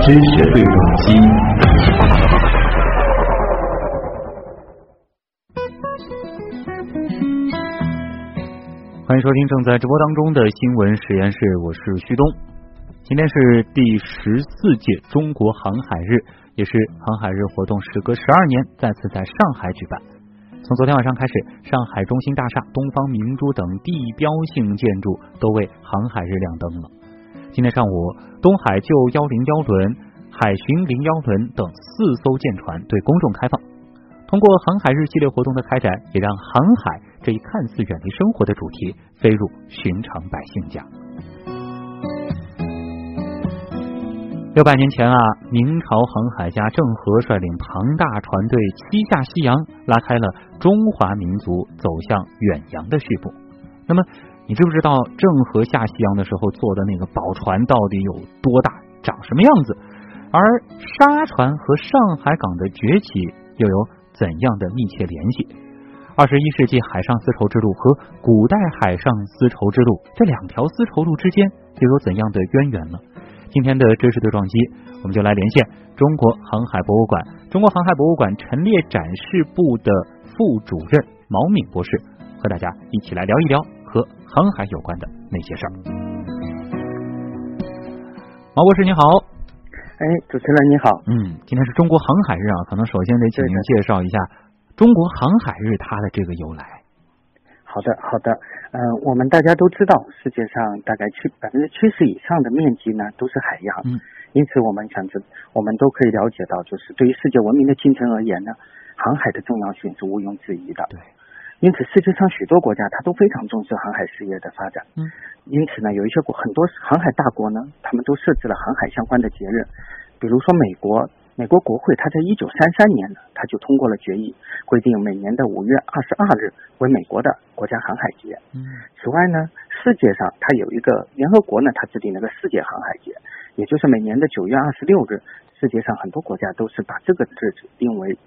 知识对撞机。欢迎收听正在直播当中的新闻实验室，我是旭东。今天是第十四届中国航海日，也是航海日活动时隔十二年再次在上海举办。从昨天晚上开始，上海中心大厦、东方明珠等地标性建筑都为航海日亮灯了。今天上午，东海旧幺零幺轮、海巡零幺轮等四艘舰船对公众开放。通过航海日系列活动的开展，也让航海这一看似远离生活的主题飞入寻常百姓家。六百年前啊，明朝航海家郑和率领庞大船队七下西洋，拉开了中华民族走向远洋的序幕。那么，你知不知道郑和下西洋的时候坐的那个宝船到底有多大，长什么样子？而沙船和上海港的崛起又有怎样的密切联系？二十一世纪海上丝绸之路和古代海上丝绸之路这两条丝绸之路之间又有怎样的渊源呢？今天的知识对撞机，我们就来连线中国航海博物馆、中国航海博物馆陈列展示部的副主任毛敏博士，和大家一起来聊一聊和航海有关的那些事儿。毛博士你好，哎，主持人你好，嗯，今天是中国航海日啊，可能首先得请您介绍一下中国航海日它的这个由来。好的，好的，嗯、我们大家都知道，世界上大概七百分之七十以上的面积呢都是海洋，嗯，因此我们想知，我们都可以了解到，就是对于世界文明的进程而言呢，航海的重要性是毋庸置疑的。对，因此世界上许多国家它都非常重视航海事业的发展，嗯，因此呢，有一些国很多航海大国呢，他们都设置了航海相关的节日，比如说美国。美国国会，它在一九三三年呢，它就通过了决议，规定每年的五月二十二日为美国的国家航海节。嗯此外呢，世界上它有一个联合国呢，它制定了个世界航海节，也就是每年的九月二十六日。世界上很多国家都是把这个日子定为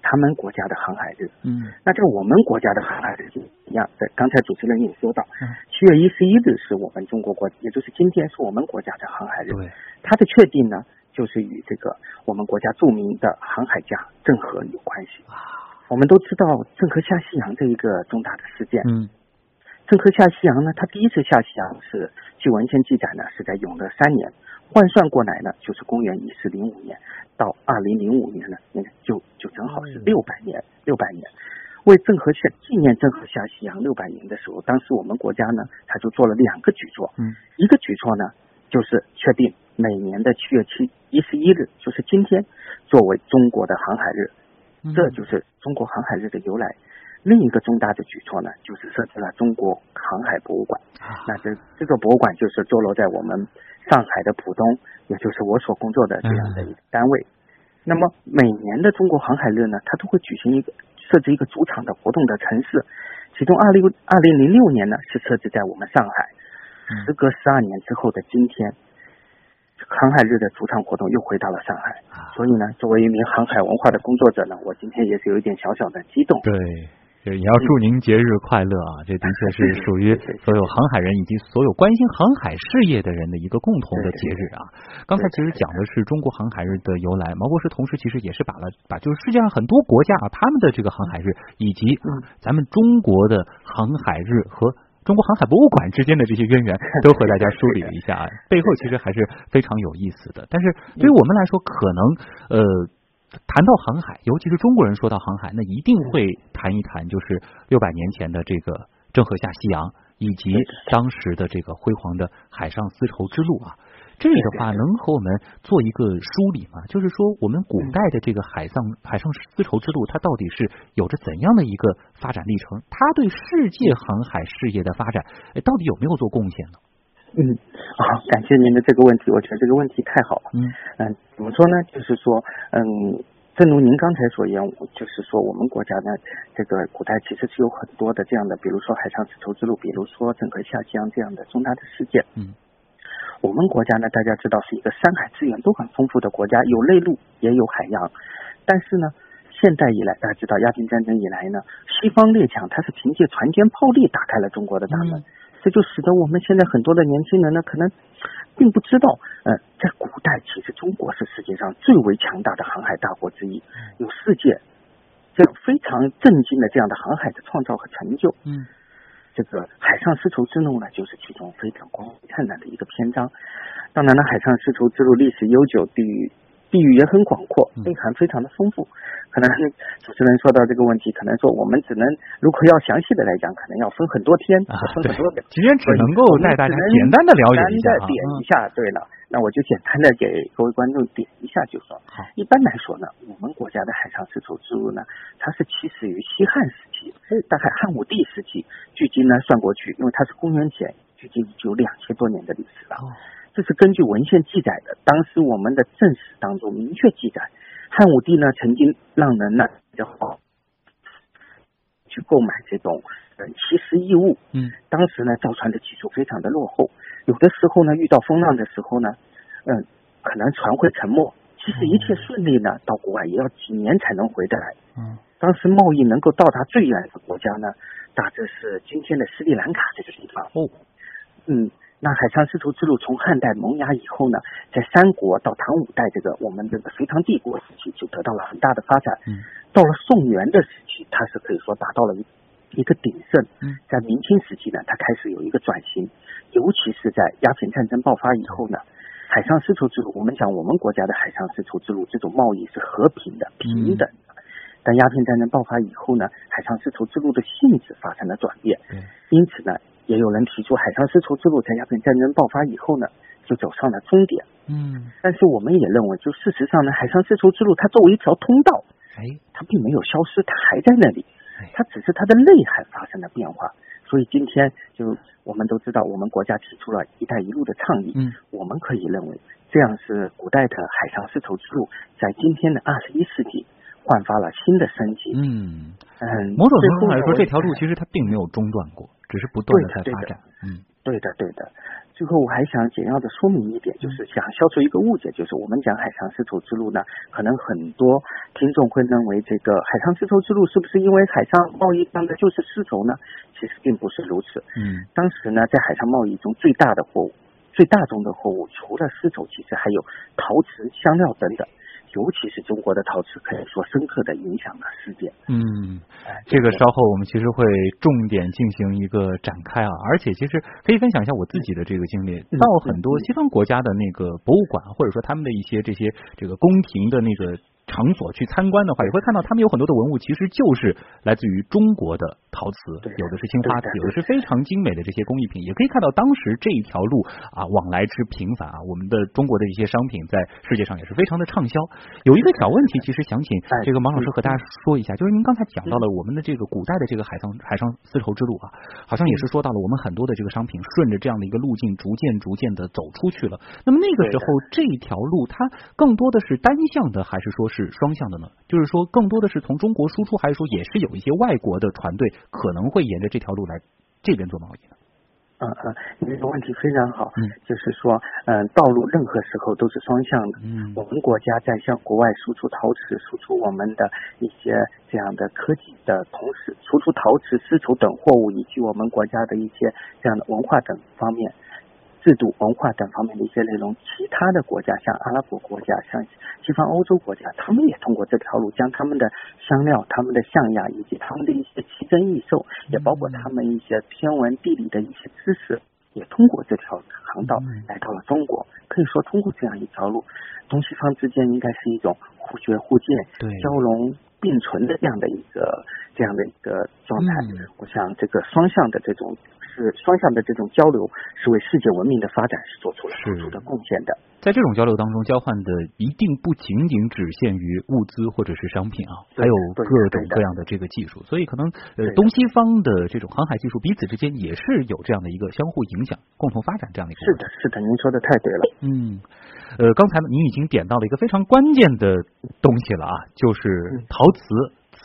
他们国家的航海日。嗯那在我们国家的航海日一样，在刚才主持人也说到嗯，七月一十一日是我们中国国，也就是今天是我们国家的航海日。对，它的确定呢，就是与这个我们国家著名的航海家郑和有关系。我们都知道郑和下西洋这一个重大的事件。嗯郑和下西洋呢，他第一次下西洋是据文献记载呢，是在永乐三年，换算过来呢，就是公元一四零五年到二零零五年呢，那个就就正好是嗯六百年，六百年。为郑和下纪念郑和下西洋六百年的时候，当时我们国家呢，他就做了两个举措。嗯一个举措呢，就是确定每年的七月七一十一日，就是今天，作为中国的航海日，嗯这就是中国航海日的由来。另一个重大的举措呢，就是设置了中国航海博物馆。啊那这这个博物馆就是坐落在我们上海的浦东，也就是我所工作的这样的一个单位。那么每年的中国航海日呢，它都会举行一个设置一个主场的活动的城市，其中二零二零零六年呢是设置在我们上海。嗯时隔十二年之后的今天，航海日的主场活动又回到了上海。啊所以呢，作为一名航海文化的工作者呢，我今天也是有一点小小的激动。对，也也要祝您节日快乐啊！这的确 是属于所有航海人以及所有关心航海事业的人的一个共同的节日啊。刚才其实讲的是中国航海日的由来，毛博士同时其实也是把了把就是世界上很多国家啊他们的这个航海日以及嗯咱们中国的航海日和。中国航海博物馆之间的这些渊源 都和大家梳理了一下啊，背后其实还是非常有意思的。但是对于我们来说，可能呃谈到航海，尤其是中国人说到航海，那一定会谈一谈就是六百年前的这个郑和下西洋，以及当时的这个辉煌的海上丝绸之路啊。这个的话，能和我们做一个梳理吗？就是说，我们古代的这个海上海上丝绸之路，它到底是有着怎样的一个发展历程？它对世界航海事业的发展，哎到底有没有做贡献呢？嗯，好，感谢您的这个问题，我觉得这个问题太好了。嗯嗯，怎么说呢？就是说，嗯，正如您刚才所言，就是说我们国家呢，这个古代其实是有很多的这样的，比如说海上丝绸之路，比如说整个下西洋这样的重大的事件。嗯，我们国家呢，大家知道是一个山海资源都很丰富的国家，有内陆也有海洋，但是呢。现代以来，大家知道鸦片战争以来呢，西方列强它是凭借船坚炮利打开了中国的大门。这就使得我们现在很多的年轻人呢，可能并不知道，呃，在古代其实中国是世界上最为强大的航海大国之一，有世界这样非常震惊的这样的航海的创造和成就。嗯，这个海上丝绸之路呢，就是其中非常光辉灿烂的一个篇章。当然呢，海上丝绸之路历史悠久，地域地域也很广阔，内涵非常的丰富。可能主持人说到这个问题，可能说我们只能如果要详细的来讲，可能要分很多天，分很多。今天只能够带大家简单的了解一下点一下。对了，那我就简单的给各位观众点一下，就说，一般来说呢，我们国家的海上丝绸之路呢，它是起始于西汉时期，大概汉武帝时期，距今呢算过去，因为它是公元前，距今已经有两千多年的历史了。这是根据文献记载的，当时我们的正史当中明确记载。汉武帝呢，曾经让人呢，叫去购买这种嗯奇石异物。嗯。当时呢，造船的技术非常的落后，有的时候呢，遇到风浪的时候呢，嗯，可能船会沉没。其实一切顺利呢，到国外也要几年才能回得来。嗯。当时贸易能够到达最远的国家呢，大致是今天的斯里兰卡这个地方。哦。嗯。那海上丝绸之路从汉代萌芽以后呢，在三国到唐五代这个我们这个隋唐帝国时期就得到了很大的发展。嗯，到了宋元的时期，它是可以说达到了一一个鼎盛。嗯，在明清时期呢，它开始有一个转型，尤其是在鸦片战争爆发以后呢，海上丝绸之路，我们讲我们国家的海上丝绸之路这种贸易是和平的、平等的。但鸦片战争爆发以后呢，海上丝绸之路的性质发生了转变。嗯，因此呢。也有人提出，海上丝绸之路在鸦片战争爆发以后呢，就走上了终点。嗯，但是我们也认为，就事实上呢，海上丝绸之路它作为一条通道，哎，它并没有消失，它还在那里，它只是它的内涵发生了变化。所以今天就我们都知道，我们国家提出了一带一路的倡议。嗯，我们可以认为，这样是古代的海上丝绸之路在今天的二十一世纪焕发了新的生机。嗯嗯，某种程度来说，这条路其实它并没有中断过。只是不断的在发展，嗯，对的，对的。最后我还想简要的说明一点，就是想消除一个误解，就是我们讲海上丝绸之路呢，可能很多听众会认为这个海上丝绸之路是不是因为海上贸易上的就是丝绸呢？其实并不是如此。嗯，当时呢，在海上贸易中最大的货物、最大宗的货物，除了丝绸，其实还有陶瓷、香料等等。尤其是中国的陶瓷，可以说深刻的影响了世界。嗯，这个稍后我们其实会重点进行一个展开啊，而且其实可以分享一下我自己的这个经历。到很多西方国家的那个博物馆，或者说他们的一些这些这个宫廷的那个。场所去参观的话，也会看到他们有很多的文物，其实就是来自于中国的陶瓷，有的是青花瓷，有的是非常精美的这些工艺品。也可以看到当时这一条路啊往来之频繁啊，我们的中国的一些商品在世界上也是非常的畅销。有一个小问题，其实想请这个马老师和大家说一下，就是您刚才讲到了我们的这个古代的这个海上海上丝绸之路啊，好像也是说到了我们很多的这个商品顺着这样的一个路径逐渐逐渐的走出去了。那么那个时候这一条路它更多的是单向的，还是说是？是双向的呢，就是说更多的是从中国输出，还是说也是有一些外国的船队可能会沿着这条路来这边做贸易呢？嗯嗯，你这个问题非常好，嗯，就是说，嗯，道路任何时候都是双向的，嗯，我们国家在向国外输出陶瓷、输出我们的一些这样的科技的同时，输出陶瓷、丝绸等货物，以及我们国家的一些这样的文化等方面。制度、文化等方面的一些内容，其他的国家像阿拉伯国家、像西方欧洲国家，他们也通过这条路将他们的香料、他们的象牙以及他们的一些奇珍异兽，也包括他们一些天文地理的一些知识，也通过这条航道来到了中国。可以说，通过这样一条路，东西方之间应该是一种互学互鉴、交融并存的这样的一个这样的一个状态。我想，这个双向的这种。是双向的这种交流，是为世界文明的发展是做出了突出的贡献的。在这种交流当中，交换的一定不仅仅只限于物资或者是商品啊，还有各种各样的这个技术。所以可能呃，东西方的这种航海技术彼此之间也是有这样的一个相互影响、共同发展这样的一个。是的，是的，您说的太对了。嗯，呃，刚才，您已经点到了一个非常关键的东西了啊，就是陶瓷。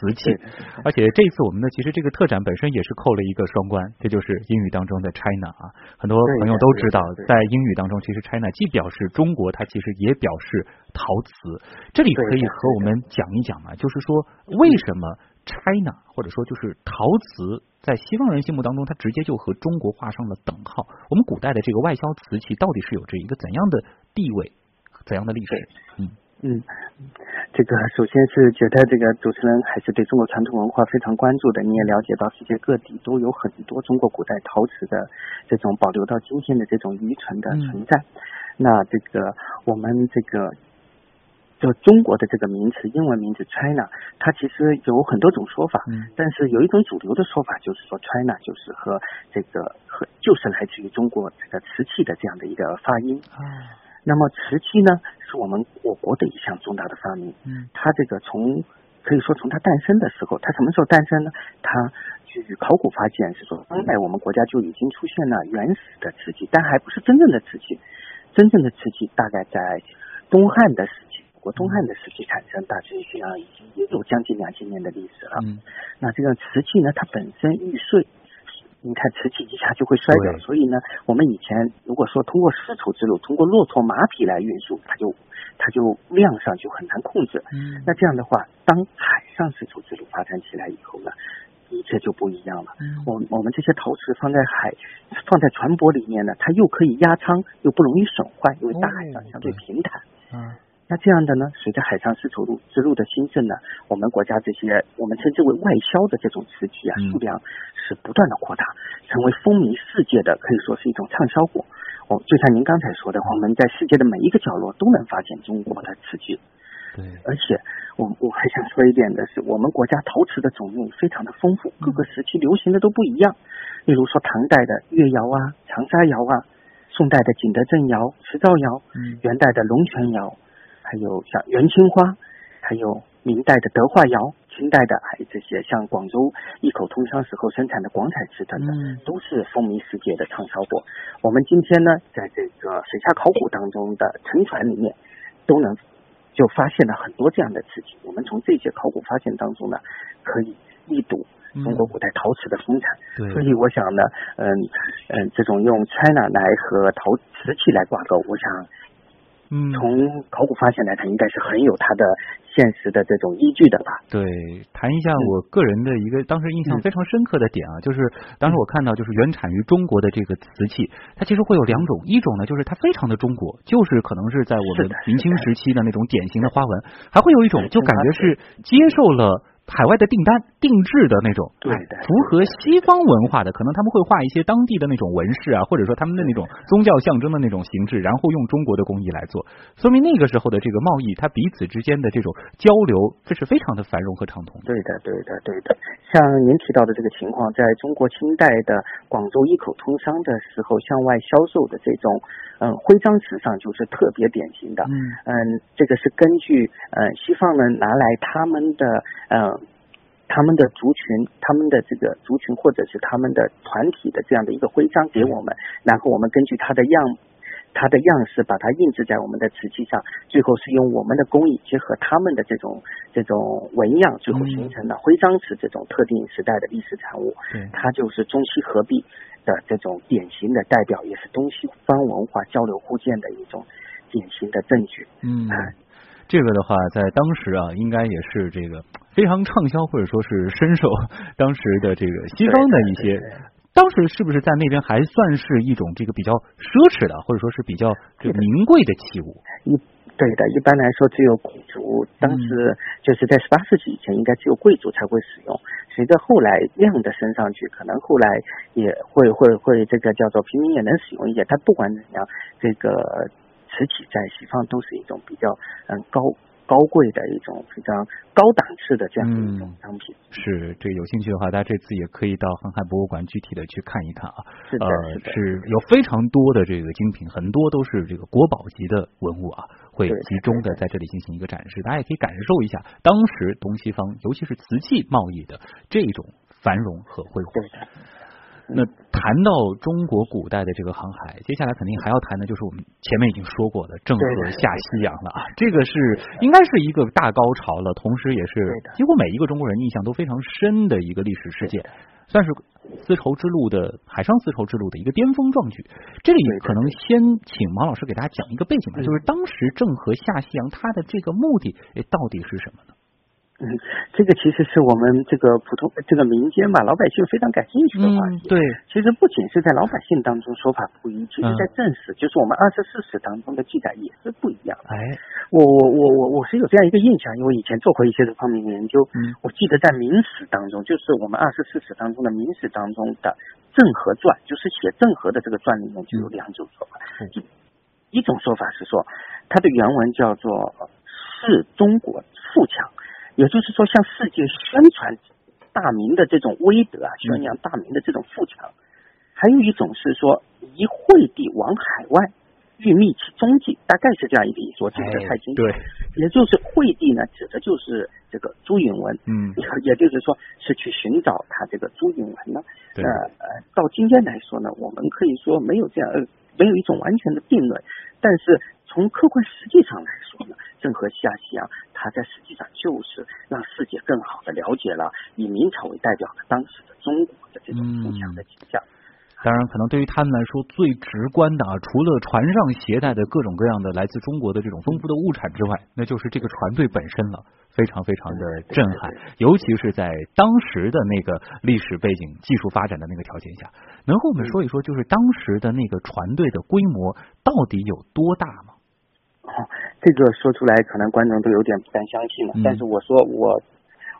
瓷器，而且这一次我们呢其实这个特展本身也是扣了一个双关，这就是英语当中的 China 啊，很多朋友都知道，在英语当中，其实 China 既表示中国，它其实也表示陶瓷。这里可以和我们讲一讲嘛？就是说，为什么 China，或者说就是陶瓷，在西方人心目当中，它直接就和中国画上了等号。我们古代的这个外销瓷器到底是有着一个怎样的地位，怎样的历史？嗯嗯，这个首先是觉得这个主持人还是对中国传统文化非常关注的。你也了解到世界各地都有很多中国古代陶瓷的这种保留到今天的这种遗存的存在。那这个我们这个。就中国的这个名词，英文名字 China，它其实有很多种说法，嗯，但是有一种主流的说法就是说 China 就是和这个和就是来自于中国这个瓷器的这样的一个发音啊。那么瓷器呢，是我们我国的一项重大的发明，嗯，它这个从可以说从它诞生的时候，它什么时候诞生呢？它据考古发现是说，当代我们国家就已经出现了原始的瓷器，但还不是真正的瓷器，真正的瓷器大概在东汉的时期。国东汉的时期产生，大致上已经也有将近两千年的历史了。嗯，那这个瓷器呢，它本身玉碎，你看瓷器一下就会摔掉，所以呢，我们以前如果说通过丝绸之路，通过骆驼、马匹来运输，它就它就量上就很难控制。嗯，那这样的话，当海上丝绸之路发展起来以后呢，一切就不一样了。嗯，我我们这些陶瓷放在海放在船舶里面呢，它又可以压舱，又不容易损坏，因为大海上相对平坦。嗯。那这样的呢？随着海上丝绸路之路的兴盛呢，我们国家这些我们称之为外销的这种瓷器啊，数量是不断的扩大，成为风靡世界的，可以说是一种畅销货。哦，就像您刚才说的，我们在世界的每一个角落都能发现中国的瓷器。对，而且我我还想说一点的是，我们国家陶瓷的种类非常的丰富，各个时期流行的都不一样。例如说唐代的越窑啊、长沙窑啊，宋代的景德镇窑、磁灶窑，元代的龙泉窑。还有像元青花，还有明代的德化窑，清代的还有这些像广州一口通商时候生产的广彩瓷等等，都是风靡世界的畅销货。我们今天呢，在这个水下考古当中的沉船里面，都能就发现了很多这样的瓷器。我们从这些考古发现当中呢，可以一睹中国古代陶瓷的风采。所以我想呢，嗯嗯，这种用 China 来和陶瓷器来挂钩，我想。嗯，从考古发现来看，应该是很有它的现实的这种依据的吧？对，谈一下我个人的一个当时印象非常深刻的点啊，就是当时我看到就是原产于中国的这个瓷器，它其实会有两种，一种呢就是它非常的中国，就是可能是在我们明清时期的那种典型的花纹，还会有一种就感觉是接受了。海外的订单定制的那种，对的，符合西方文化的，可能他们会画一些当地的那种纹饰啊，或者说他们的那种宗教象征的那种形制，然后用中国的工艺来做，说明那个时候的这个贸易，它彼此之间的这种交流，这是非常的繁荣和畅通。对的，对的，对的。像您提到的这个情况，在中国清代的广州一口通商的时候，向外销售的这种嗯徽章瓷上就是特别典型的。嗯嗯，这个是根据呃西方人拿来他们的呃。他们的族群，他们的这个族群或者是他们的团体的这样的一个徽章给我们，然后我们根据它的样，它的样式把它印制在我们的瓷器上，最后是用我们的工艺结合他们的这种这种纹样，最后形成了徽章瓷这种特定时代的历史产物。它就是中西合璧的这种典型的代表，也是东西方文化交流互鉴的一种典型的证据。嗯。这个的话，在当时啊，应该也是这个非常畅销，或者说是深受当时的这个西方的一些。当时是不是在那边还算是一种这个比较奢侈的，或者说是比较这个名贵的器物？一对的，一般来说只有贵族。当时就是在十八世纪以前，应该只有贵族才会使用。随着后来量的升上去，可能后来也会会会这个叫做平民也能使用一些。但不管怎样，这个。瓷器在西方都是一种比较嗯高高贵的一种非常高档次的这样的一种商品。是，这个有兴趣的话，大家这次也可以到航海博物馆具体的去看一看啊。是的，是有非常多的这个精品，很多都是这个国宝级的文物啊，会集中的在这里进行一个展示，大家也可以感受一下当时东西方，尤其是瓷器贸易的这种繁荣和辉煌。那谈到中国古代的这个航海，接下来肯定还要谈的就是我们前面已经说过的郑和下西洋了啊，这个是应该是一个大高潮了，同时也是几乎每一个中国人印象都非常深的一个历史事件，算是丝绸之路的海上丝绸之路的一个巅峰壮举。这里可能先请王老师给大家讲一个背景吧，就是当时郑和下西洋他的这个目的到底是什么呢？这个其实是我们这个普通这个民间吧，老百姓非常感兴趣的话题。对，其实不仅是在老百姓当中说法不一，其实在正史，就是我们二十四史当中的记载也是不一样的。哎，我我我我我是有这样一个印象，因为以前做过一些这方面的研究。嗯，我记得在明史当中，就是我们二十四史当中的明史当中的郑和传，就是写郑和的这个传里面就有两种说法。嗯，一种说法是说，它的原文叫做“是中国富强”。也就是说，向世界宣传大明的这种威德啊，宣扬大明的这种富强；还有一种是说，移惠帝往海外，欲觅其踪迹，大概是这样一个意思。我记得太清楚。对，也就是惠帝呢，指的就是这个朱允文。嗯，也就是说是去寻找他这个朱允文呢。对。呃，到今天来说呢，我们可以说没有这样，没有一种完全的定论，但是。从客观实际上来说呢，郑和下西洋，他在实际上就是让世界更好的了解了以明朝为代表的当时的中国的这种富强的景象。当然，可能对于他们来说，最直观的啊，除了船上携带的各种各样的来自中国的这种丰富的物产之外，那就是这个船队本身了，非常非常的震撼。尤其是在当时的那个历史背景、技术发展的那个条件下，能和我们说一说，就是当时的那个船队的规模到底有多大吗？哦，这个说出来可能观众都有点不敢相信了。但是我说我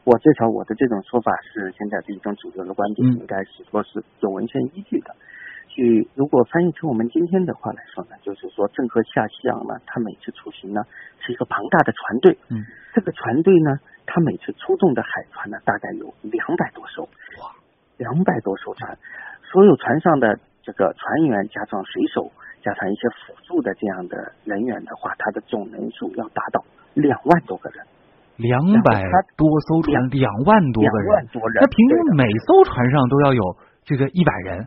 我至少我的这种说法是现在的一种主流的观点，应该是说是有文献依据的。去如果翻译成我们今天的话来说呢，就是说郑和下西洋呢，他每次出行呢是一个庞大的船队。嗯，这个船队呢，他每次出动的海船呢，大概有两百多艘。哇，两百多艘船，所有船上的这个船员加上水手。加上一些辅助的这样的人员的话，它的总人数要达到两万多个人。两百多艘船，两万多个人。那平均每艘船上都要有这个一百人，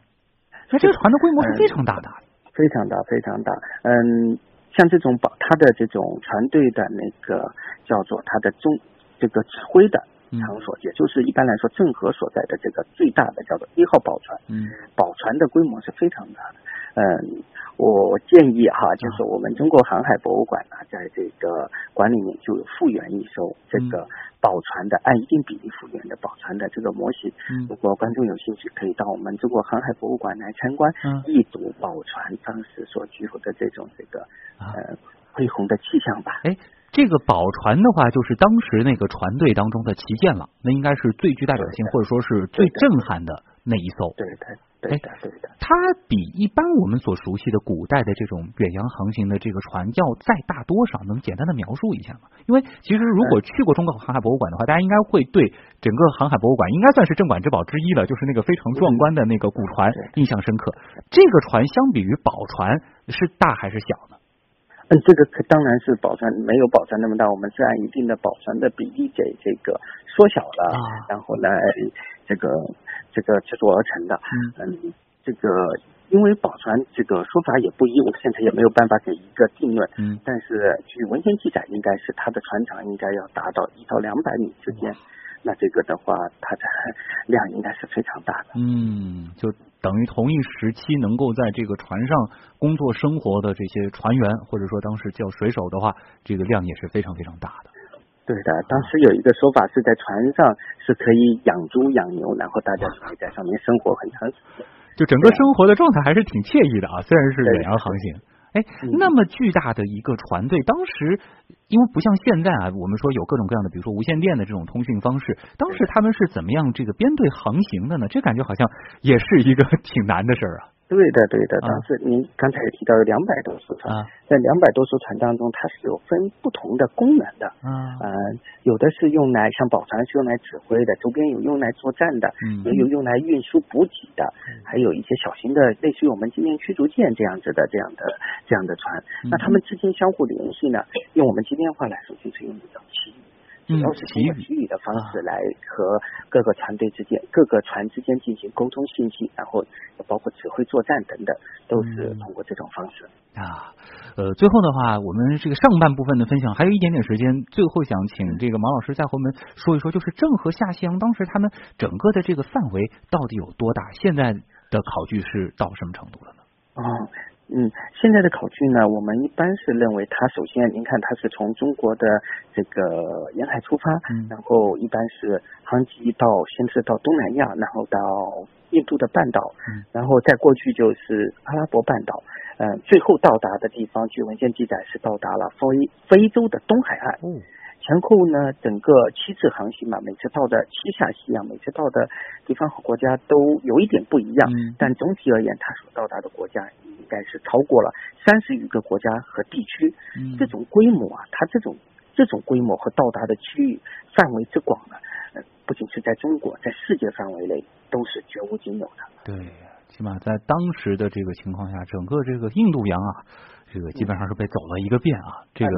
所以这个船的规模是非常大的。非常大，非常大。嗯，像这种保他的这种船队的那个叫做他的中这个指挥的场所，也就是一般来说郑和所在的这个最大的叫做一号宝船。嗯，宝船的规模是非常大的。嗯。我建议哈，就是我们中国航海博物馆呢，在这个馆里面就有复原一艘这个宝船的，按一定比例复原的宝船的这个模型。如果观众有兴趣，可以到我们中国航海博物馆来参观，一睹宝船当时所具有的这种这个呃恢宏的气象吧。哎，这个宝船的话，就是当时那个船队当中的旗舰了，那应该是最具代表性或者说是最震撼的那一艘。对对。对的，对的，它比一般我们所熟悉的古代的这种远洋航行的这个船要再大多少？能简单的描述一下吗？因为其实如果去过中国航海博物馆的话，大家应该会对整个航海博物馆应该算是镇馆之宝之一了，就是那个非常壮观的那个古船印象深刻。这个船相比于宝船是大还是小呢？嗯，这个可当然是宝船没有宝船那么大，我们是按一定的宝船的比例给这个缩小了，然后来这个。这个制作而成的，嗯，这个因为宝船这个说法也不一，我现在也没有办法给一个定论，嗯，但是据文献记载，应该是它的船长应该要达到一到两百米之间，那这个的话，它的 量应该是非常大的，嗯，就等于同一时期能够在这个船上工作生活的这些船员，或者说当时叫水手的话，这个量也是非常非常大的。对的，当时有一个说法是在船上是可以养猪养牛，然后大家就会在上面生活很长时间，就整个生活的状态还是挺惬意的啊。虽然是远洋航行，哎，那么巨大的一个船队，当时因为不像现在啊，我们说有各种各样的，比如说无线电的这种通讯方式，当时他们是怎么样这个编队航行的呢？这感觉好像也是一个挺难的事儿啊。对的，对的。当时您刚才也提到有两百多艘船，在两百多艘船当中，它是有分不同的功能的。嗯，呃，有的是用来像宝船是用来指挥的，周边有用来作战的，嗯也有用来运输补给的，还有一些小型的类似于我们今天驱逐舰这样子的这样的这样的船。那他们之间相互联系呢？用我们今天话来说，就是用这种旗语。主要是通过旗语的方式来和各个船队之间、各个船之间进行沟通信息，然后包括指挥作战等等，都是通过这种方式啊。呃，最后的话，我们这个上半部分的分享还有一点点时间，最后想请这个毛老师再和我们说一说，就是郑和下西洋当时他们整个的这个范围到底有多大？现在的考据是到什么程度了呢？啊。嗯，嗯，现在的考据呢，我们一般是认为它首先，您看它是从中国的这个沿海出发，嗯然后一般是航迹到先是到东南亚，然后到印度的半岛，嗯然后再过去就是阿拉伯半岛，呃，最后到达的地方，据文献记载是到达了非非洲的东海岸。嗯，前后呢，整个七次航行嘛，每次到的七下西洋，每次到的地方和国家都有一点不一样，嗯但总体而言，它所到达的国家应该是超过了三十余个国家和地区。嗯这种规模啊，它这种这种规模和到达的区域范围之广呢，呃，不仅是在中国，在世界范围内都是绝无仅有的。对，起码在当时的这个情况下，整个这个印度洋啊，这个基本上是被走了一个遍啊，这个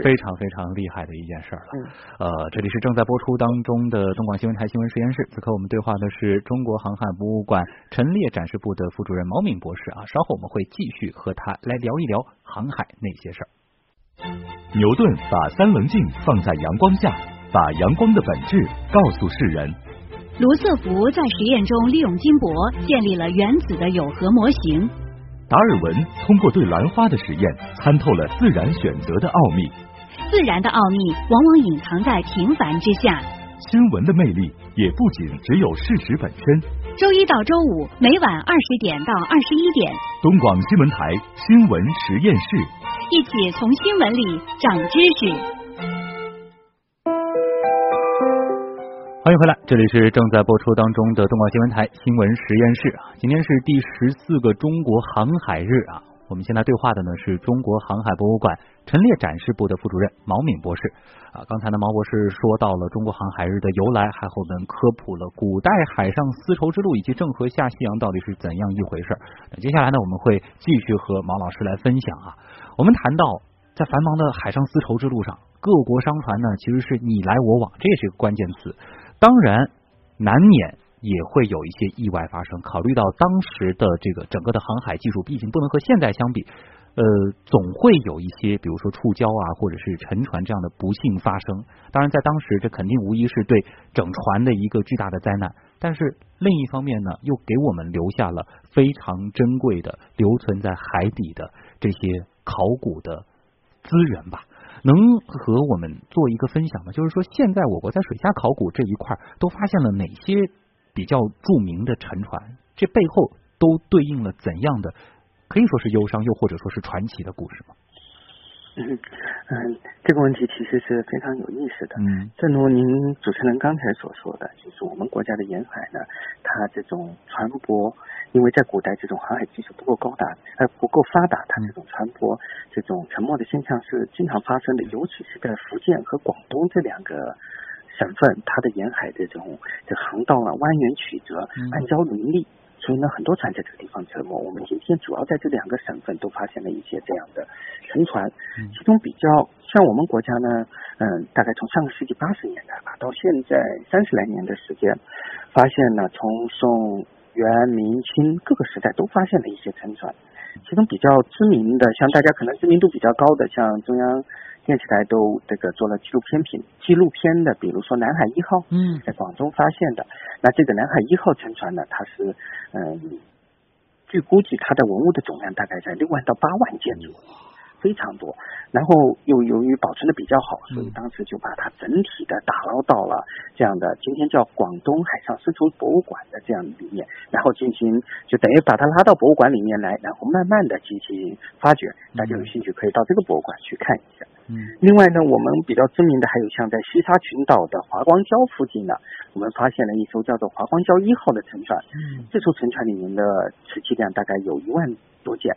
非常非常厉害的一件事儿了。嗯呃，这里是正在播出当中的东广新闻台新闻实验室，此刻我们对话的是中国航海博物馆陈列展示部的副主任毛敏博士啊，稍后我们会继续和他来聊一聊航海那些事儿。牛顿把三棱镜放在阳光下，把阳光的本质告诉世人。卢瑟福在实验中利用金箔建立了原子的有核模型。达尔文通过对兰花的实验，参透了自然选择的奥秘。自然的奥秘往往隐藏在平凡之下。新闻的魅力也不仅只有事实本身。周一到周五每晚二十点到二十一点，东广新闻台新闻实验室。一起从新闻里长知识。欢迎回来，这里是正在播出当中的东广新闻台新闻实验室啊。今天是第十四个中国航海日啊。我们现在对话的呢是中国航海博物馆陈列展示部的副主任毛敏博士啊。刚才呢，毛博士说到了中国航海日的由来，还和我们科普了古代海上丝绸之路以及郑和下西洋到底是怎样一回事。那接下来呢，我们会继续和毛老师来分享啊。我们谈到在繁忙的海上丝绸之路上，各国商船呢其实是你来我往，这也是个关键词。当然，难免也会有一些意外发生。考虑到当时的这个整个的航海技术，毕竟不能和现在相比，呃，总会有一些，比如说触礁啊，或者是沉船这样的不幸发生。当然，在当时，这肯定无疑是对整船的一个巨大的灾难。但是另一方面呢，又给我们留下了非常珍贵的留存在海底的这些考古的资源吧。能和我们做一个分享吗？就是说，现在我国在水下考古这一块都发现了哪些比较著名的沉船？这背后都对应了怎样的可以说是忧伤，又或者说是传奇的故事吗？嗯嗯，这个问题其实是非常有意思的。嗯正如您主持人刚才所说的，就是我们国家的沿海呢，它这种船舶，因为在古代这种航海技术不够高达，呃不够发达，它这种船舶这种沉没的现象是经常发生的，尤其是在福建和广东这两个省份，它的沿海这种这航道啊蜿蜒曲折，嗯暗礁林立。所以呢，很多船在这个地方沉没。我们今天主要在这两个省份都发现了一些这样的沉船，嗯其中比较像我们国家呢，嗯，大概从上个世纪八十年代吧，到现在三十来年的时间，发现呢，从宋、元、明清各个时代都发现了一些沉船，其中比较知名的，像大家可能知名度比较高的，像中央电视台都这个做了纪录片品纪录片的，比如说南海一号，嗯在广州发现的。那这个南海一号沉船呢，它是嗯，据估计它的文物的总量大概在六万到八万件左右。非常多，然后又由于保存的比较好，所以当时就把它整体的打捞到了这样的今天叫广东海上丝绸博物馆的这样里面，然后进行就等于把它拉到博物馆里面来，然后慢慢的进行发掘。大家有兴趣可以到这个博物馆去看一下。嗯另外呢，我们比较知名的还有像在西沙群岛的华光礁附近呢，我们发现了一艘叫做华光礁一号的沉船。嗯这艘沉船里面的瓷器量大概有一万多件。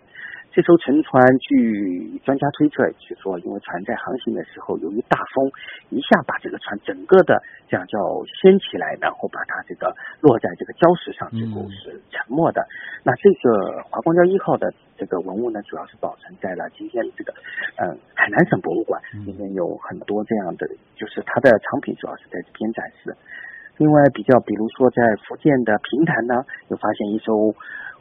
这艘沉船，据专家推测，是说因为船在航行的时候，由于大风一下把这个船整个的这样叫掀起来，然后把它这个落在这个礁石上，最后是沉没的。那这个华光礁一号的这个文物呢，主要是保存在了今天这个嗯海南省博物馆里面，有很多这样的，就是它的藏品主要是在这边展示。另外，比较比如说在福建的平潭呢，有发现一艘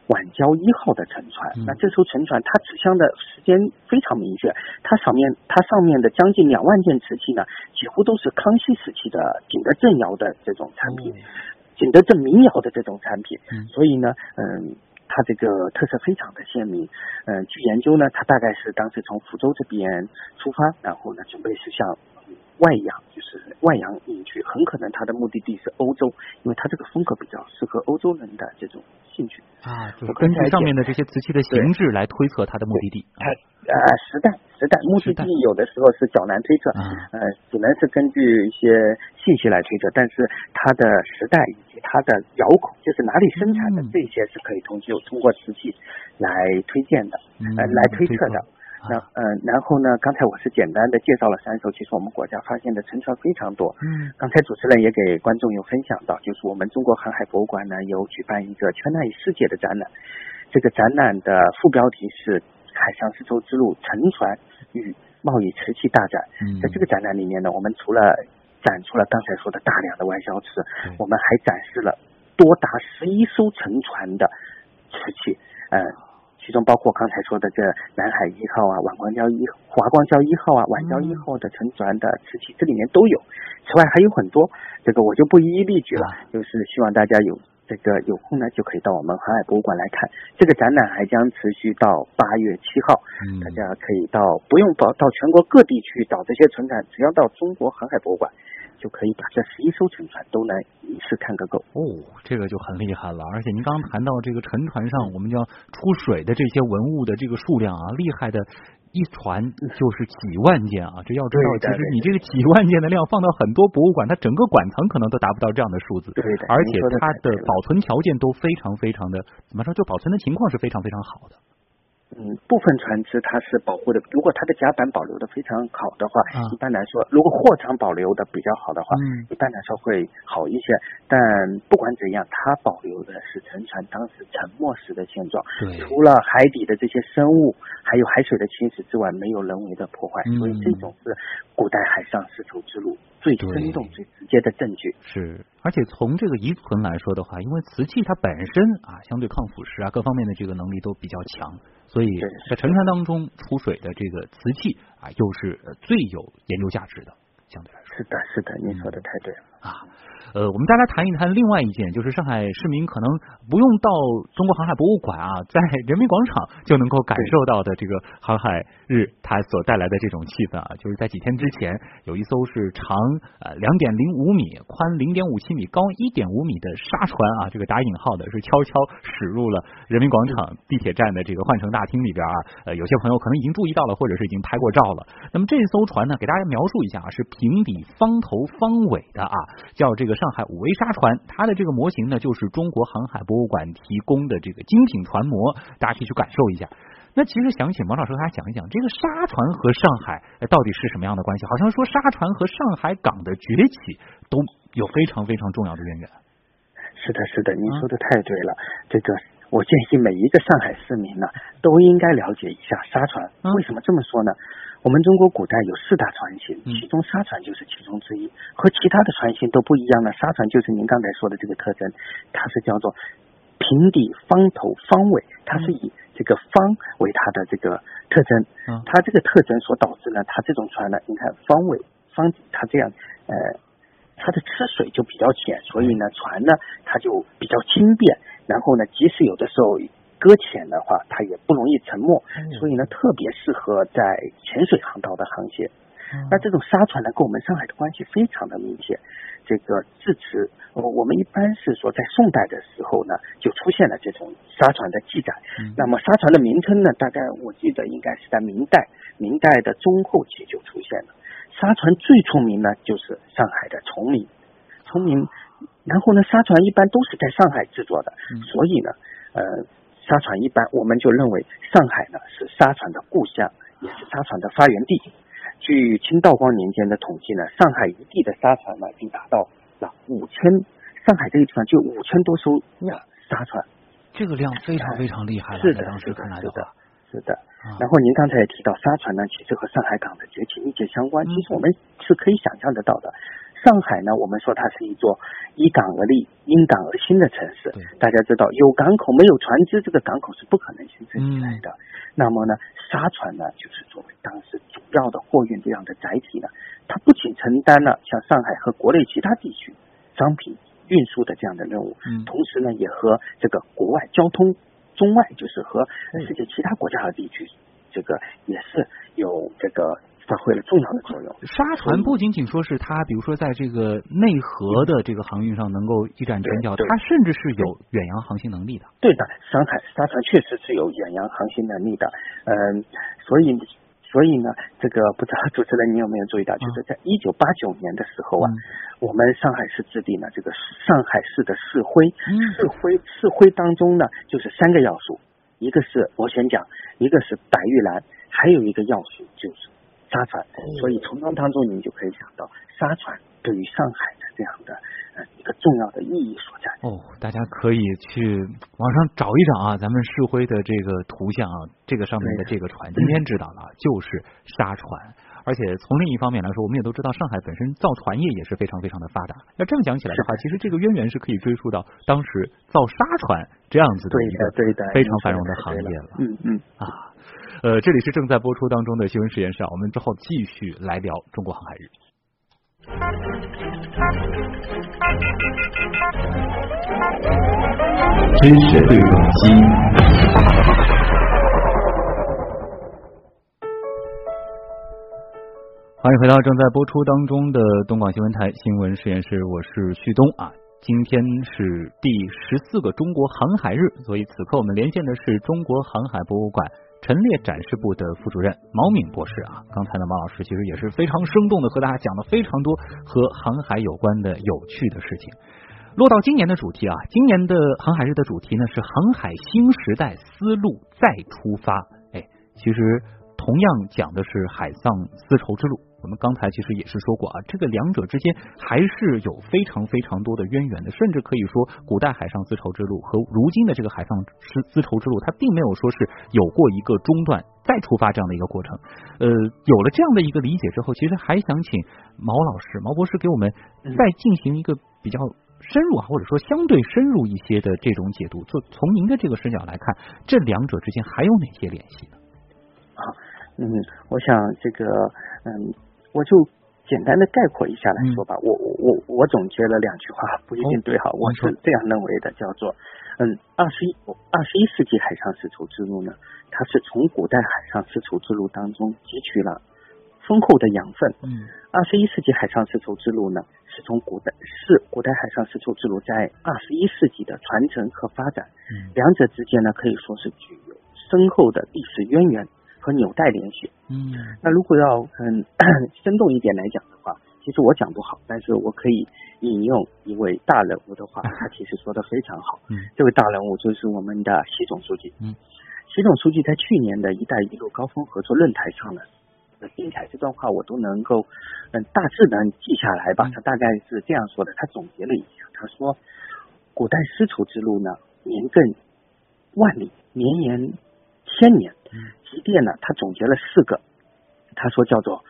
晚交一号的沉船。嗯那这艘沉船它指向的时间非常明确，它上面它上面的将近两万件瓷器呢，几乎都是康熙时期的景德镇窑的这种产品，景德镇民窑的这种产品。嗯所以呢，嗯。它它这个特色非常的鲜明。嗯，据研究呢，它大概是当时从福州这边出发，然后呢准备是向外洋，就是外洋引去，很可能它的目的地是欧洲，因为它这个风格比较适合欧洲人的这种兴趣啊。就是根据上面的这些瓷器的形制来推测它的目的地。它呃时代时代目的地有的时候是较难推测，呃，只能是根据一些信息来推测，但是它的时代以及它的窑口，就是哪里生产的这些是可以通过通过瓷器来推荐的，呃，来推测的。那嗯，然后呢？刚才我是简单的介绍了三艘，其实我们国家发现的沉船非常多。嗯，刚才主持人也给观众有分享到，就是我们中国航海博物馆呢有举办一个“圈内世界”的展览，这个展览的副标题是“海上丝绸之路沉船与贸易瓷器大展”。嗯，在这个展览里面呢，我们除了展出了刚才说的大量的外销瓷，我们还展示了多达十一艘沉船的瓷器。嗯。其中包括刚才说的这南海一号啊、晚光礁一、华光礁一号啊、晚礁一号的沉船的瓷器，这里面都有。此外还有很多，这个我就不一一例举了。就是希望大家有这个有空呢，就可以到我们航海博物馆来看。这个展览还将持续到八月七号，大家可以到不用到到全国各地去找这些沉船，只要到中国航海博物馆。就可以把这十一艘沉船都来一次看个够哦，这个就很厉害了。而且您刚刚谈到这个沉船上我们叫出水的这些文物的这个数量啊，厉害的一船就是几万件啊。这要知道，其实你这个几万件的量放到很多博物馆，它整个馆藏可能都达不到这样的数字。对的，而且它的保存条件都非常非常的怎么说？就保存的情况是非常非常好的。嗯，部分船只它是保护的，如果它的甲板保留的非常好的话，一般来说，如果货舱保留的比较好的话，一般来说会好一些。但不管怎样，它保留的是沉船当时沉没时的现状，除了海底的这些生物，还有海水的侵蚀之外，没有人为的破坏，所以这种是古代海上丝绸之路最生动、最直接的证据。是，而且从这个遗存来说的话，因为瓷器它本身啊，相对抗腐蚀啊，各方面的这个能力都比较强。所以在沉船当中出水的这个瓷器啊，又是最有研究价值的，相对来说。是的，是的，您说的太对了啊。呃，我们再来谈一谈另外一件，就是上海市民可能不用到中国航海博物馆啊，在人民广场就能够感受到的这个航海日它所带来的这种气氛啊，就是在几天之前，有一艘是长呃两点零五米、宽零点五七米、高一点五米的沙船啊，这个打引号的是悄悄驶入了人民广场地铁站的这个换乘大厅里边啊。呃，有些朋友可能已经注意到了，或者是已经拍过照了。那么这艘船呢，给大家描述一下啊，是平底方头方尾的啊，叫这个。上海五维沙船，它的这个模型呢，就是中国航海博物馆提供的这个精品船模，大家可以去感受一下。那其实想请王老师给大家讲一讲，这个沙船和上海到底是什么样的关系？好像说沙船和上海港的崛起都有非常非常重要的渊源。是的，是的，您说的太对了。这个我建议每一个上海市民呢，都应该了解一下沙船。为什么这么说呢？我们中国古代有四大船型，其中沙船就是其中之一。和其他的船型都不一样的，沙船就是您刚才说的这个特征，它是叫做平底方头方尾，它是以这个方为它的这个特征。它这个特征所导致呢，它这种船呢，你看方尾方底，它这样呃，它的吃水就比较浅，所以呢，船呢它就比较轻便。然后呢，即使有的时候。搁浅的话，它也不容易沉没，所以呢，特别适合在浅水航道的航线。那这种沙船呢，跟我们上海的关系非常的密切。这个至此，我们一般是说，在宋代的时候呢，就出现了这种沙船的记载。那么沙船的名称呢，大概我记得应该是在明代，明代的中后期就出现了。沙船最出名呢，就是上海的崇明，崇明。然后呢，沙船一般都是在上海制作的，所以呢，呃。沙船一般，我们就认为上海呢是沙船的故乡，也是沙船的发源地。据清道光年间的统计呢，上海一地的沙船呢已经达到了五千，上海这个地方就五千多艘沙船，这个量非常非常厉害了。是的，是的，是的，是的。然后您刚才也提到沙船呢，其实和上海港的崛起密切相关。其实我们是可以想象得到的。上海呢，我们说它是一座依港而立、因港而兴的城市。大家知道，有港口没有船只，这个港口是不可能形成起来的。那么呢，沙船呢，就是作为当时主要的货运这样的载体呢，它不仅承担了像上海和国内其他地区商品运输的这样的任务，同时呢，也和这个国外交通中外，就是和世界其他国家和地区，这个也是有这个发挥了重要的作用。沙船不仅仅说是它，比如说在这个内河的这个航运上能够一展拳脚，它甚至是有远洋航行能力的。对的，上海沙船确实是有远洋航行能力的。嗯，所以。所以呢，这个不知道主持人你有没有注意到，就是在一九八九年的时候啊，我们上海市制定了这个上海市的市徽，市徽市徽当中呢，就是三个要素，一个是螺旋桨，一个是白玉兰，还有一个要素就是沙船。所以从中当中，你就可以想到沙船对于上海的这样的呃。一个重要的意义所在哦，大家可以去网上找一找啊，咱们市徽的这个图像啊，这个上面的这个船，今天知道了，就是沙船。而且从另一方面来说，我们也都知道，上海本身造船业也是非常非常的发达。要这么讲起来的话，其实这个渊源是可以追溯到当时造沙船这样子的一个非常繁荣的行业了。嗯嗯啊，呃，这里是正在播出当中的新闻实验室，我们之后继续来聊中国航海日。知识对撞机。欢迎回到正在播出当中的东广新闻台新闻实验室，我是旭东啊。今天是第十四个中国航海日，所以此刻我们连线的是中国航海博物馆。陈列展示部的副主任毛敏博士啊，刚才呢，毛老师其实也是非常生动的和大家讲了非常多和航海有关的有趣的事情。落到今年的主题啊，今年的航海日的主题呢是航海新时代丝路再出发。哎，其实同样讲的是海上丝绸之路。我们刚才其实也是说过啊，这个两者之间还是有非常非常多的渊源的，甚至可以说，古代海上丝绸之路和如今的这个海上丝丝绸之路，它并没有说是有过一个中断再出发这样的一个过程。呃，有了这样的一个理解之后，其实还想请毛老师、毛博士给我们再进行一个比较深入啊，或者说相对深入一些的这种解读。就从您的这个视角来看，这两者之间还有哪些联系呢？啊，嗯，我想这个，嗯。我就简单的概括一下来说吧，我我我我总结了两句话，不一定对哈，我是这样认为的，叫做嗯，二十一二十一世纪海上丝绸之路呢，它是从古代海上丝绸之路当中汲取了丰厚的养分。嗯，二十一世纪海上丝绸之路呢，是从古代是古代海上丝绸之路在二十一世纪的传承和发展，嗯两者之间呢可以说是具有深厚的历史渊源。和纽带联系，嗯，那如果要很生动一点来讲的话，其实我讲不好，但是我可以引用一位大人物的话，他其实说的非常好，嗯，这位大人物就是我们的习总书记，嗯，习总书记在去年的一带一路高峰合作论坛上呢，精彩这段话我都能够嗯大致能记下来吧，他大概是这样说的，他总结了一下，他说，古代丝绸之路呢，年亘万里，绵延千年。积淀呢，他总结了四个，他说叫做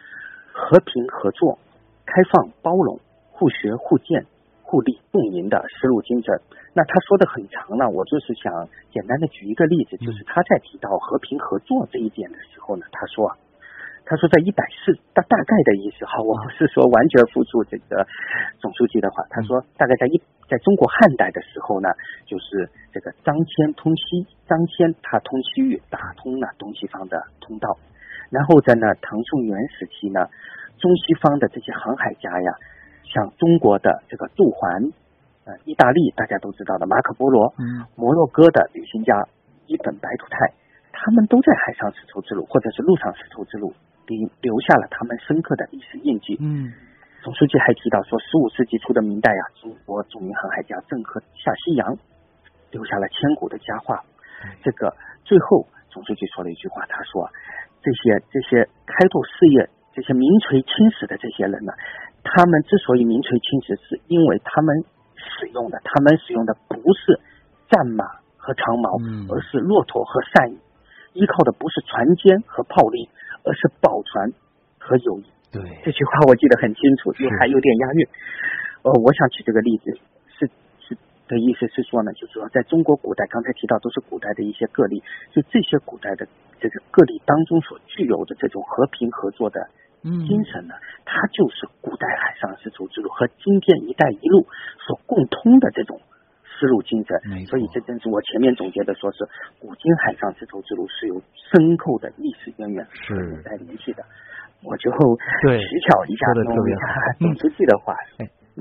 和平合作、开放包容、互学互鉴、互利共赢的思路精神。那他说的很长了，我就是想简单的举一个例子，就是他在提到和平合作这一点的时候呢，他说。他说，在一百四大大概的意思哈，我不是说完全复述这个总书记的话。他说，大概在一在中国汉代的时候呢，就是这个张骞通西，张骞他通西域，打通了东西方的通道。然后在呢唐宋元时期呢，中西方的这些航海家呀，像中国的这个杜环，呃，意大利大家都知道的马可波罗，嗯，摩洛哥的旅行家伊本白图泰，他们都在海上丝绸之路或者是陆上丝绸之路。留留下了他们深刻的历史印记。嗯，总书记还提到说，十五世纪初的明代呀，中国著名航海家郑和下西洋，留下了千古的佳话。这个最后，总书记说了一句话，他说：“这些这些开拓事业、这些名垂青史的这些人呢，他们之所以名垂青史，是因为他们使用的，他们使用的不是战马和长矛，而是骆驼和善意，依靠的不是船坚和炮利。”而是宝船和友谊。对这句话我记得很清楚，就还有点押韵。呃，我想举这个例子是是的意思是说呢，就是说在中国古代，刚才提到都是古代的一些个例，就这些古代的这个个例当中所具有的这种和平合作的精神呢，它就是古代海上丝绸之路和今天“一带一路”所共通的这种丝路精神。所以这正是我前面总结的，说是古今海上丝绸之路是有深厚的历史渊源是在联系的。我就对 取巧一下说的特别好，董书记的话。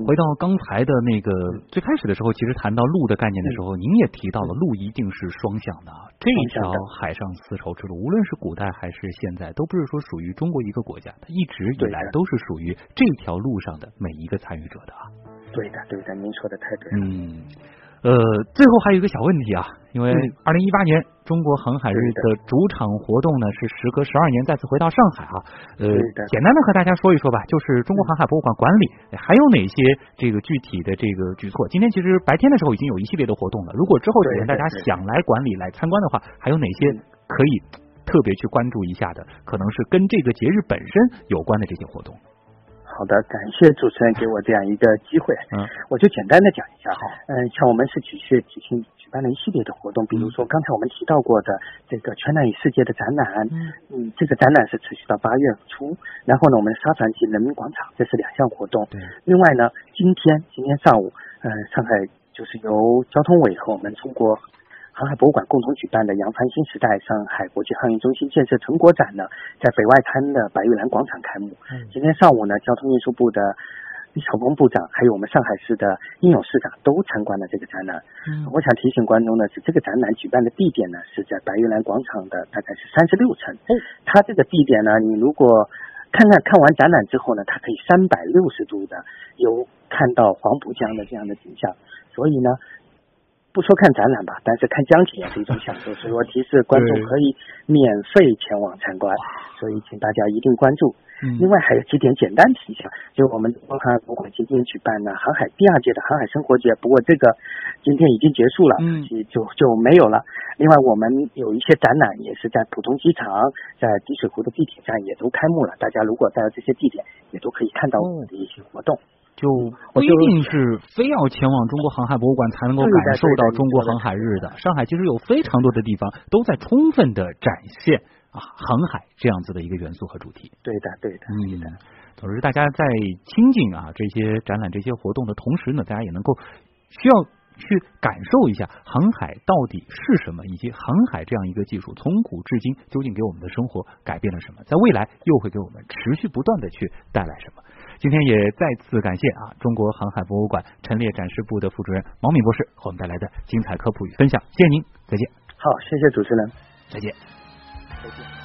回到刚才的那个最开始的时候，其实谈到路的概念的时候，您也提到了路一定是双向的。这一条海上丝绸之路，无论是古代还是现在，都不是说属于中国一个国家，它一直以来都是属于这条路上的每一个参与者的啊。对的，对的，您说的太对了。嗯。呃，最后还有一个小问题啊，因为二零一八年中国航海日的主场活动呢是时隔十二年再次回到上海啊，呃，简单的和大家说一说吧，就是中国航海博物馆管理还有哪些这个具体的这个举措？今天其实白天的时候已经有一系列的活动了，如果之后几天大家想来管理来参观的话，还有哪些可以特别去关注一下的？可能是跟这个节日本身有关的这些活动。好的，感谢主持人给我这样一个机会。嗯，我就简单的讲一下。哈，嗯，像我们是举去举行举办了一系列的活动，比如说刚才我们提到过的这个“全南与世界”的展览。嗯，嗯，这个展览是持续到八月初。然后呢，我们沙船及人民广场，这是两项活动。对。另外呢，今天今天上午，嗯，上海就是由交通委和我们中国。航海博物馆共同举办的“扬帆新时代”上海国际航运中心建设成果展呢，在北外滩的白玉兰广场开幕。嗯今天上午呢，交通运输部的李晓峰部长，还有我们上海市的应勇市长都参观了这个展览。嗯我想提醒观众的是，这个展览举办的地点呢是在白玉兰广场的大概是三十六层。嗯它这个地点呢，你如果看看看完展览之后呢，它可以三百六十度的有看到黄浦江的这样的景象，所以呢。不说看展览吧，但是看江景也是一种享受，所以我提示观众可以免费前往参观，所以请大家一定关注。另外还有几点简单提一下，就我们东航海博物馆今天举办了航海第二届的航海生活节，不过这个今天已经结束了，嗯，就就没有了。另外我们有一些展览也是在浦东机场、在滴水湖的地铁站也都开幕了，大家如果在这些地点也都可以看到我们的一些活动。就不一定是非要前往中国航海博物馆才能够感受到中国航海日的。上海其实有非常多的地方都在充分的展现啊航海这样子的一个元素和主题。对的，对的，嗯。总之，大家在亲近啊这些展览、这些活动的同时呢，大家也能够需要去感受一下航海到底是什么，以及航海这样一个技术从古至今究竟给我们的生活改变了什么，在未来又会给我们持续不断的去带来什么。今天也再次感谢啊中国航海博物馆陈列展示部的副主任毛敏博士和我们带来的精彩科普与分享，谢谢您，再见。好，谢谢主持人，再见。再见。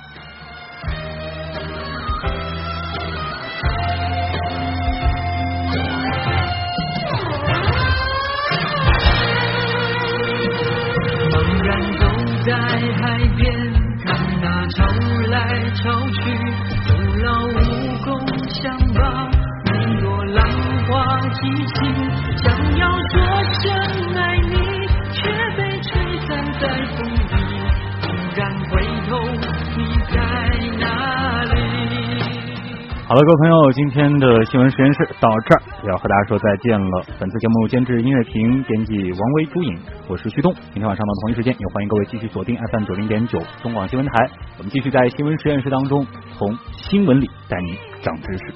想要说声爱你，却被吹散在风里。不敢回头，你在哪里？好了，各位朋友，今天的新闻实验室到这儿要和大家说再见了。本次节目监制音乐评，编辑王威、朱颖，我是旭东。明天晚上的同一时间，也欢迎各位继续锁定 FM 九零点九中广新闻台。我们继续在新闻实验室当中，从新闻里带您长知识。